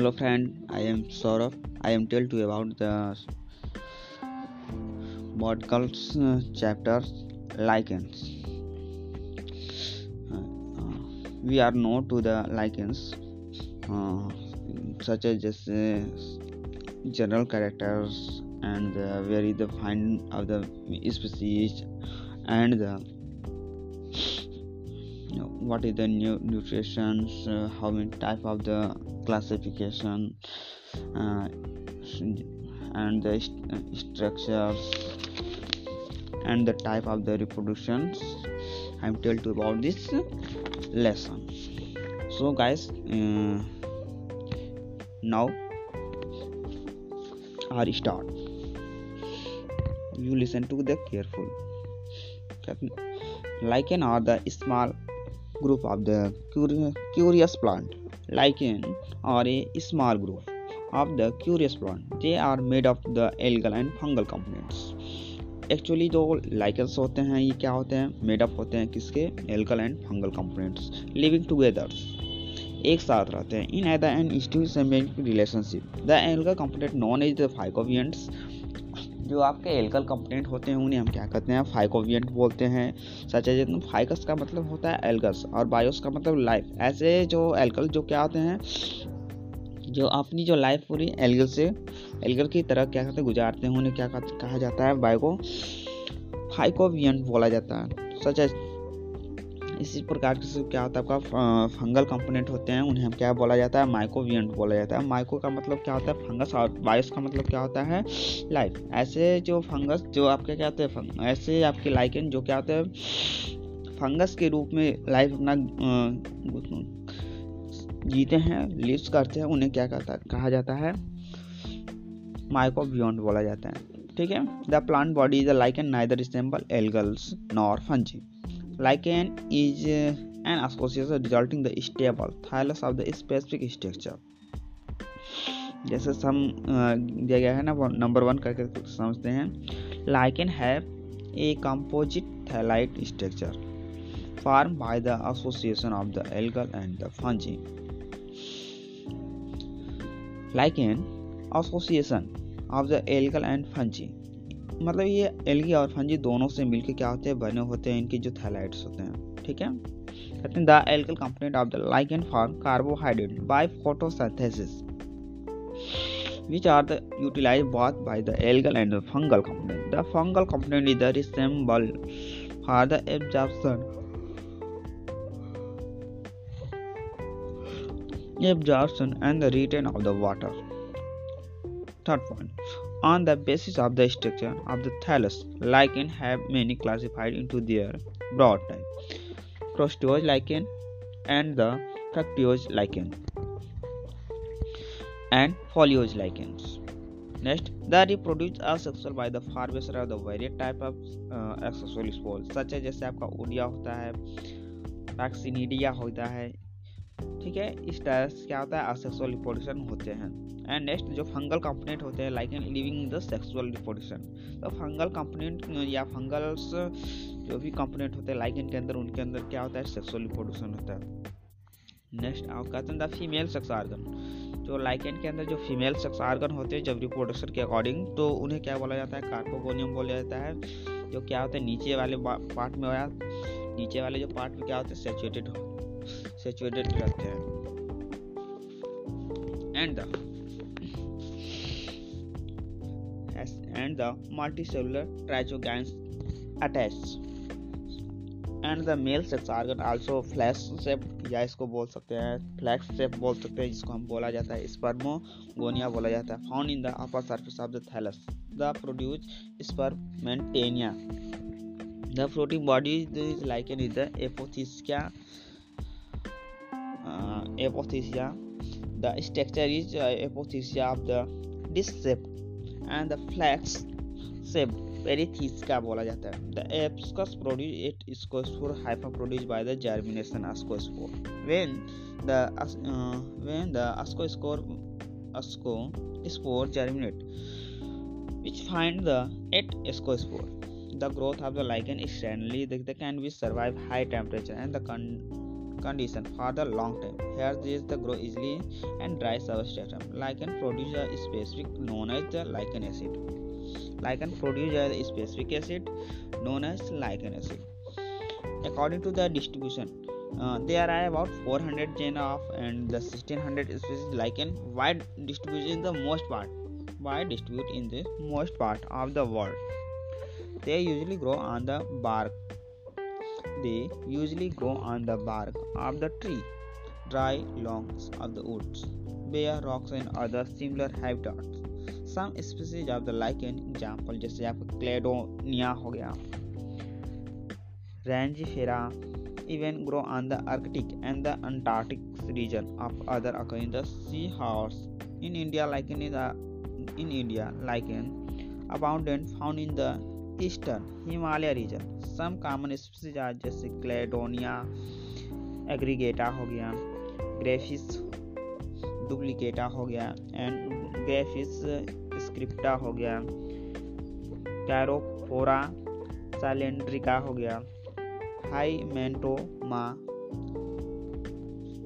Hello friend, I am Saurabh. I am tell to you about the Bodkal's uh, chapter lichens. Uh, uh, we are known to the lichens uh, such as just general characters and the very the find of the species and the you know, what is the new nutrition how many type of the classification uh, and the st- structures and the type of the reproductions. I'm told you about this lesson. So guys uh, now our start. You listen to the careful. Lichen are the small group of the curious plant lichen are a small group of the curious plant they are made of the algal and fungal components actually जो lichens होते हैं, ये क्या होते हैं? Made up होते हैं किसके? Algal and fungal components. Living together एक साथ रहते हैं। इन एद an institution relationship. The algal component known as the phycobionts. जो आपके एल्कल कंपोनेंट होते हैं, उन्हें हम क्या कहते हैं? फाइकोवियंट बोलते हैं। सच एज फाइकस का मतलब होता है एल्गस और बायोस का मतलब लाइफ। ऐसे जो एल्कल जो क्या होते हैं, जो अपनी जो लाइफ पूरी एल्गल से, एल्गल की तरह क्या कहते हैं, गुजारते हैं, उन्हें क्या कहा जाता है? बायो फाइकोवियंट बोला जाता है। सच एज इसी प्रकार के क्या होता है, आपका फंगल कंपोनेंट होते हैं, उन्हें क्या बोला जाता है माइकोवियंट बोला जाता है। माइको का मतलब क्या होता है फंगस और बायोस का मतलब क्या होता है लाइफ ऐसे जो फंगस जो आपके क्या होते हैं ऐसे आपके लाइकन जो क्या होते हैं फंगस के रूप में लाइफ अपना जीते हैं लिव्स करते हैं, उन्हें क्या कहता, कहा जाता है माइकोवियंट बोला जाता है। ठीक है? The plant body is like an neither resemble algals nor fungi lichen is uh, an association resulting the stable, thallus of the specific structure. जैसे सम uh, दिया गया है ना नंबर वन करके समझते हैं। Lichen have a composite thalloid structure form by the association of the algal and the fungi lichen association of the algal and fungi मतलब ये एलगी और फंजी दोनों से मिलके क्या होते हैं? बने होते हैं, इनके जो थैलाइट्स होते हैं, ठीक है? कहते हैं the algal component of the like and form carbohydrate by photosynthesis which are the utilize both by the algal and the fungal component the fungal component is the resemble for the absorption absorption and the retain of the water third point on the basis of the structure of the thallus, lichen have many classified into their broad type: proteose lichen and the fructose lichen and foliose lichens. Next, the reproduced asexual by the harvester of the various type of uh, asexual spores such as जैसे आपका ओडिया होता है वैक्सीनिडिया होता है ठीक है, इस तरह से क्या होता है असेक्सुअल रिप्रोडक्शन होते हैं। एंड नेक्स्ट जो फंगल कंपोनेंट होते हैं like in living the sexual reproduction तो फंगल कंपोनेंट या फंगल्स जो भी कंपोनेंट होते हैं लाइक इनके अंदर, उनके अंदर क्या होता है? सेक्सुअल रिप्रोडक्शन होता है। नेक्स्ट आप कहते हैं द फीमेल सेक्स आर्गन जो लाइकेन के अंदर जो फीमेल सेक्स आर्गन होते हैं, जब रिप्रोडक्शन के अकॉर्डिंग तो उन्हें क्या बोला जाता है? कार्पोगोनियम बोला जाता है। जो क्या होता है? नीचे वाले पार्ट में होया, नीचे वाले जो पार्ट में क्या होते हैं? सेचुएटेड सेचुएटेड रहते हैं। And the and the multicellular trichoganes attached. And the male sex organ also flask shape या इसको बोल सकते हैं फ्लैक्स सेप बोल सकते हैं, जिसको हम बोला जाता है स्पर्मोगोनिया बोला जाता है found in the upper surface of the thallus the produce spermatia the floating body is like an is the apothecia apothecia the structure is apothecia of the disc shape and the flask से perithecia का बोला जाता है the ascus produce it ascospore hypha produce by the germination ascospore when the when the ascospore asco spore germinate which find the eight ascospore the growth of the lichen is steadily they, they can be survive high temperature and the con condition for the long time. Here these the grow easily and dry substratum. Lichen produce a specific known as the lichen acid. Lichen produce a specific acid known as lichen acid. According to the distribution, uh, there are about 400 genera of and the 1600 species lichen wide distribution the most part wide distribute in the most part of the world they usually grow on the bark they usually grow on the bark of the tree, dry logs of the woods, bare rocks and other similar habitats. Some species of the lichen example जैसे आपका क्लेडोनिया हो गया Rangifera even grow on the Arctic and the Antarctic region of other occurring the seahorse. In India, lichen is a, in India lichen abundant found in the eastern Himalaya region. Some common species आज जैसे Cladonia, एग्रीगेटा हो गया, ग्रेफिस, डुप्लीकेटा हो गया and ग्रेफिस स्क्रिप्टा हो गया कैरोफोरा सैलेंड्रिका हो गया हाई मेंटोमा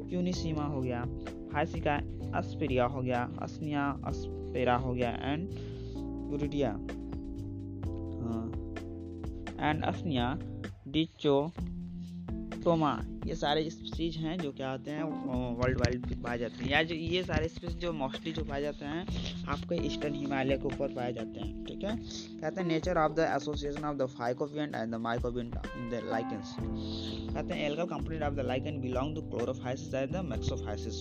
प्यूनिसीमा हो गया, हाइसिका अस्पेरिया हो गया, अस्निया अस्पेरा हो गया एंड यूरिडिया। एंड असनिया डिचोटोमा ये सारे स्पीसीज हैं जो क्या होते हैं वर्ल्ड वाइड पाए जाते हैं। या जो ये सारे स्पीसीज जो मोस्टली जो पाए जाते हैं, आपके ईस्टर्न हिमालय के ऊपर पाए जाते हैं, ठीक है? कहते हैं nature of the association of the phycobiont and the mycobiont in the lichens कहते हैं algal component of the lichen belong to chlorophyceae and the myxophyceae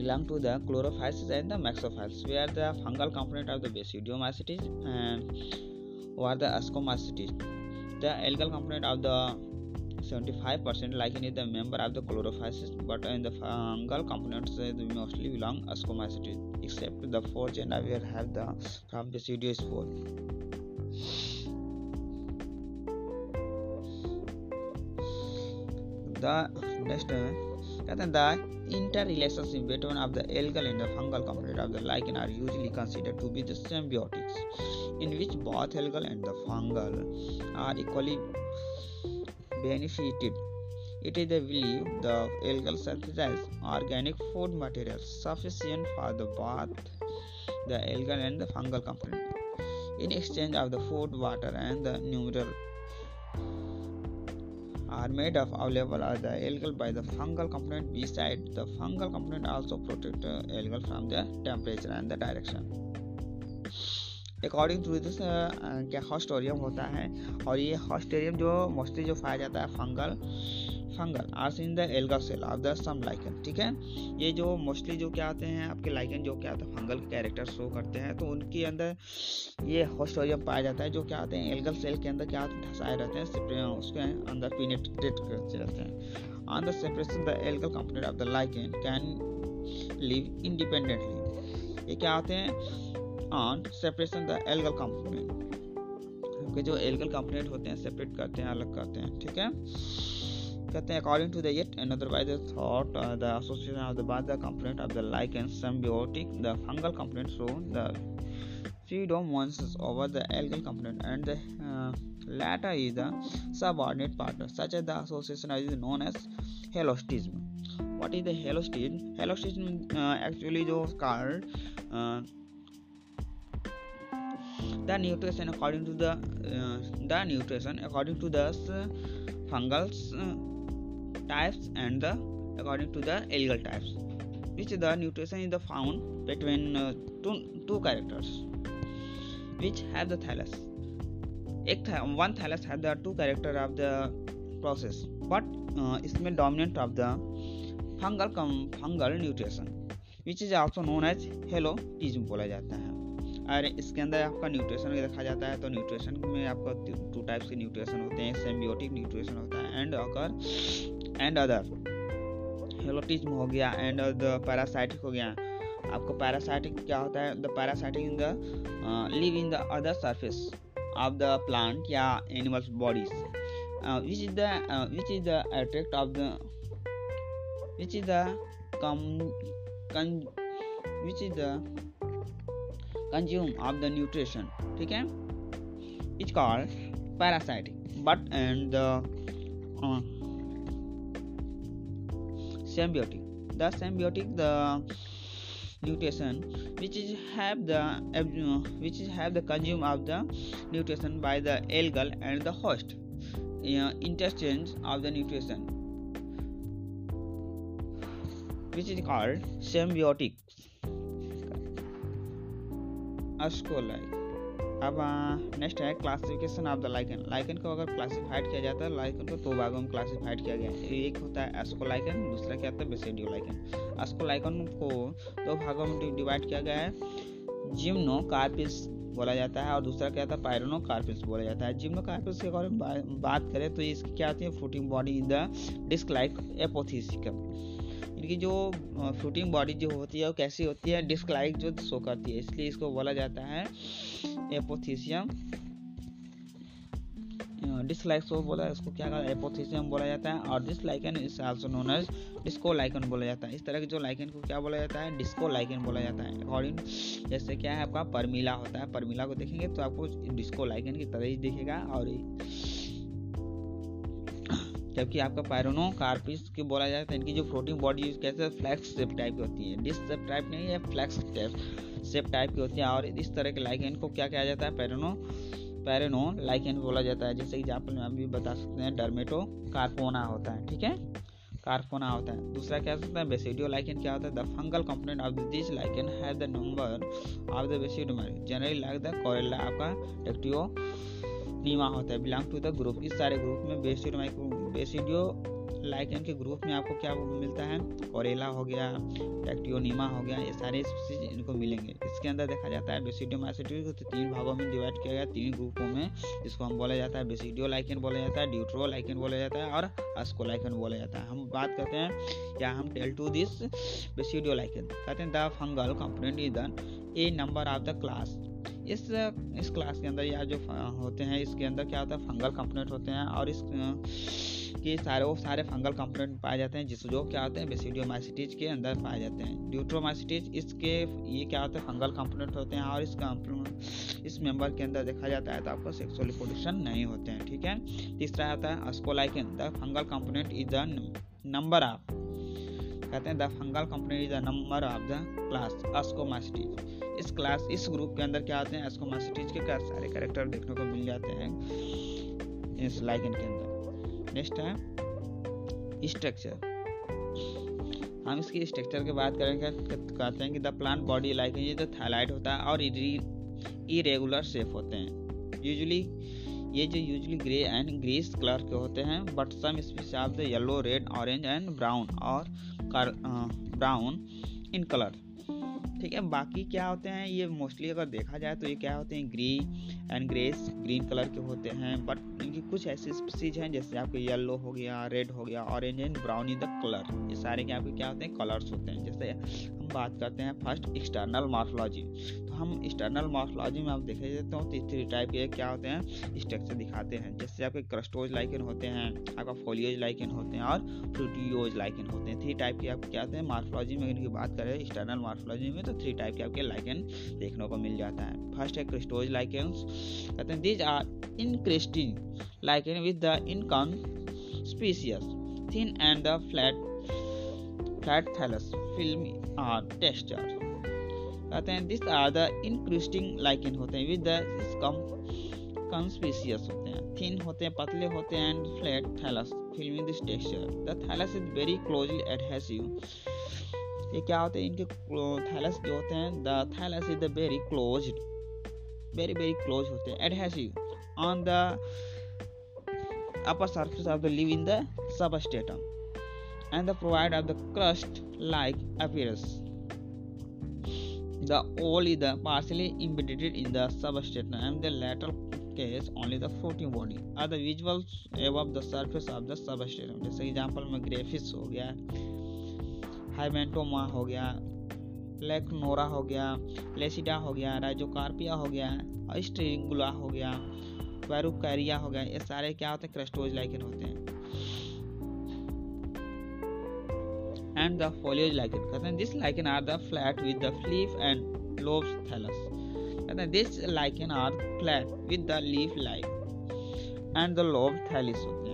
belong to the chlorophytes and the maxophytes where the fungal component of the basidiomycetes and or the ascomycetes. The algal component of the 75% lichen is the member of the chlorophytes, but in the fungal components they mostly belong ascomycetes, except the four genera where have the from basidiopore. The next uh, the interrelationship between of the algal and the fungal component of the lichen are usually considered to be the symbiotics in which both algal and the fungal are equally benefited. It is belief the algal synthesizes organic food material sufficient for the both the algal and the fungal component in exchange of the food, water, and the mineral are made of available are the algal by the fungal component. Besides, the fungal component also protect the algal from the temperature and the direction. According to this क्या haustorium होता है? और ये haustorium जो mostly जो पाया जाता है fungal fungal hours in the alga cell of the some lichen ठीक है? ये जो मोस्टली जो क्या आते हैं, आपके लाइकन जो क्या आते हैं फंगल कैरेक्टर शो करते हैं तो उनके अंदर ये हॉस्टोरियम पाया जाता है, जो क्या आते हैं एल्गल सेल के अंदर क्या धसाए रहते हैं उसके अंदर पीनेट्रेट करते रहते हैं। On the separation the algal component of the lichen can live independently ये क्या आते हैं on separation the algal component के जो एल्गल कंपोनेंट होते हैं सेपरेट करते हैं, अलग करते हैं, ठीक है? कहते हैं according to the yet another by the thought the association of the by the component of the like and symbiotic the fungal component show the actually जो कार्ड the nutrition according to the uh, the nutrition according to the fungal uh, types and the according to the algal types which the nutrition is the found between uh, two, two characters which have the thallus एक one thallus have the two character of the process but uh, इसमें dominant of the fungal fungal nutrition which is also known as helotism बोला जाता है और इसके अंदर आपका nutrition देखा जाता है तो न्यूट्रिशन में आपका टू टाइप्स के न्यूट्रिशन होते हैं सेम्बियोटिक न्यूट्रिशन होता है and occur and other helotism हो गया एंड द पैरासाइटिक हो गया। आपको पैरासाइटिक क्या होता है? The parasitic in the live in the other surface of the plant या animals bodies which is the which is the attract of the which is the come which is the consume of the nutrition ठीक है it's called parasitic but and the uh, symbiotic the symbiotic the nutrition which is have the which is have the consume of the nutrition by the algal and the host uh, interchange of the nutrition which is called Ascolite अब next है classification of the lichen lichen को अगर classified किया जाता है lichen को दो भागों में क्लासिफाइड किया गया है। एक होता है एस्को लाइकन दूसरा क्या होता है बेसिडियो लाइकन एस्को लाइकन को दो भागों में डिवाइड किया गया है। जिम्नो कार्पिस बोला जाता है और दूसरा क्या होता है? पायरोनो कार्पिस बोला जाता है। जिम्नो कार्पिस के बारे में बात करें तो इसकी क्या होती है? Fruiting body in the disc like apothecium इनकी जो फ्रूटिंग बॉडी जो होती है वो कैसी होती है डिस्क लाइक जो शो करती है, इसलिए इसको बोला जाता है एपोथीसियम डिसलाइक सो बोला, इसको क्या कहता है एपोथीसियम बोला जाता है, और this lichen is also known as disco lichen बोला जाता है। इस तरह के जो लाइकन को क्या बोला जाता है डिस्को लाइकन बोला जाता है। अकॉर्डिंग जैसे क्या है, आपका परमिला होता है, परमिला को देखेंगे तो आपको डिस्को लाइकन की तरह ही दिखेगा, और जबकि आपका पायरोनो कार्पिस की बोला जाता है इनकी जो फ्लोटिंग बॉडी कैसे फ्लैक्स शेप टाइप की होती है। डिस्क शेप टाइप नहीं है फ्लैक्स टाइप शेप टाइप की होती है। और इस तरह के लाइकन को क्या कहा जाता है? पैरोनो पैरेनो लाइकन बोला जाता है। जैसे एग्ज़ाम्पल में हम भी बता सकते हैं डरमेटो कार्पोना होता है, ठीक है? कार्पोना होता है। दूसरा क्या सकता है? बेसिडियो लाइकन क्या होता है? The fungal component of this lichen have the number of the basidio generally like the Corella आपका टेक्टियो नीमा होता है। बिलोंग टू द ग्रुप इस सारे ग्रुप में बेसिडियो बेसिडियो लाइकन के ग्रुप में आपको क्या मिलता है? कोरेला हो गया टेक्टियोनीमा हो गया, ये सारे स्पीसीज इनको मिलेंगे। इसके अंदर देखा जाता है बेसिडियोमाइसिटिस को तो तीन भागों में डिवाइड किया गया, तीन ग्रुपों में। इसको हम बोला जाता है बेसिडियो लाइकन बोला जाता है, ड्यूट्रो लाइकन बोला जाता है और अस्कोलाइकन बोला जाता है। हम बात करते हैं, क्या हम tell to this basidio lichen कहते हैं, the fungal component is the a number of the class. इस इस क्लास के अंदर या जो होते हैं, इसके अंदर क्या होता है, फंगल कंपोनेंट होते हैं और इस कि सारे, वो सारे फंगल कंपोनेंट पाए जाते हैं, जिस जो क्या होते हैं बेसिडियोमाइसिटीज के अंदर पाए जाते हैं। ड्यूट्रोमाइसिटीज इसके, ये क्या होते हैं फंगल कंपोनेंट होते हैं, और इस इस मेंबर के अंदर देखा जाता है तो आपको सेक्सुअल रिप्रोडक्शन नहीं होते हैं, ठीक है? तीसरा होता है ascolichen the fungal component is the number of कहते हैं the fungal component is the number of the class ascomycetes इस क्लास इस ग्रुप के अंदर क्या आते हैं अस्कोमाइसिटीज के सारे कैरेक्टर देखने को मिल जाते हैं, इस लाइकन के अंदर। नेक्स्ट है स्ट्रक्चर हम इसकी स्ट्रक्चर की बात करेंगे, कहते हैं कि द प्लांट बॉडी लाइक ये जो थैलाइट होता है और इरेगुलर शेप होते हैं। यूजुअली ये जो usually grey and green colour के होते हैं but some of the yellow red orange and brown और ब्राउन इन कलर ठीक है, बाकी क्या होते हैं, ये मोस्टली अगर देखा जाए तो ये क्या होते हैं grey and greys green colour के होते हैं बट इनकी कुछ ऐसी स्पीसीज हैं, जैसे आपके येलो हो गया रेड हो गया orange and brown in the colour ये सारे के आपके क्या होते हैं कलर्स होते हैं। जैसे हम बात करते हैं फ़र्स्ट एक्सटर्नल मार्फोलॉजी हम एक्सटर्नल मार्फोलॉजी में आप देखे जाते हो तो थ्री टाइप के क्या होते हैं स्ट्रक्चर दिखाते हैं। जैसे आपके क्रस्टोज लाइकन होते हैं, आपका फोलियोज लाइकन होते हैं और फ्रूटियोज लाइकन होते हैं। थ्री टाइप के आपके क्या होते हैं मार्फोलॉजी में इनकी बात करें एक्सटर्नल मार्फोलॉजी में तो थ्री टाइप के आपके लाइकन देखने को मिल जाता है। फ़र्स्ट है क्रिस्टोज लाइकन कहते हैं these are encrusting lichen with the inconspicuous thin and the flat flat thallus filmy और टेक्सचर कहते हैं this are the encrusting lichen होते हैं विद द कंस्पीसियस होते हैं थिन होते हैं, पतले होते हैं and flat thallus filmy this texture the thallus is very closely adhesive ये क्या होते हैं, इनके थैलस जो होते हैं the thallus is the very close very very close होते हैं adhesive on the upper surface of the leaf in the substratum, and the provide of the crust like appearance. The all is partially embedded in the substratum and the lateral case only the floating body are the visuals above the surface of the substratum जैसे example में Graphis हो गया हाइमेंटोमा हो गया लेकनोरा हो गया लेसिडा हो गया राइजोकार्पिया हो गया स्ट्रिंगुला हो गया क्वेरुकैरिया हो गया ये सारे क्या होते हैं क्रस्टोज लाइकन होते हैं द फोलियोज लाइकन कहते हैं this lichen are the flat with the leaf and lobes thallus कहते हैं this lichen are flat with the leaf like and the lobe thallus होते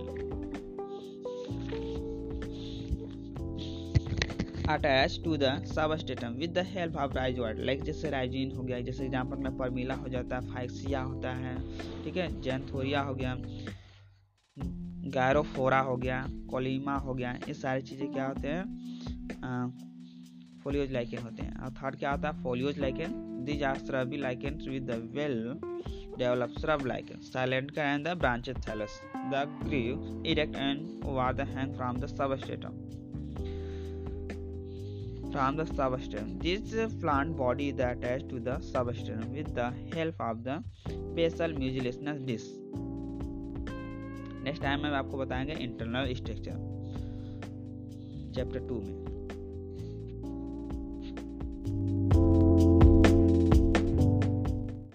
attach to the substratum with the help of rhizoid like जैसे rhizine हो गया, जैसे example में परमिला हो जाता है फाइक्सिया होता है, ठीक है? जैनथोरिया हो गया गैरोफोरा हो गया, कोलिमा हो गया, ये सारी चीज़ें क्या होते हैं? फोलियोज लाइकेन होते हैं। और थर्ड क्या आता है? Foliose lichen these are shrubby lichen with the well develop shrub lichen silent का and the branches thallus the grow erect and war the hang from the substratum from the substratum this plant body is attach to the substratum with the help of the basal mucilaginous this next time में आपको बताएँगे internal structure chapter two में। you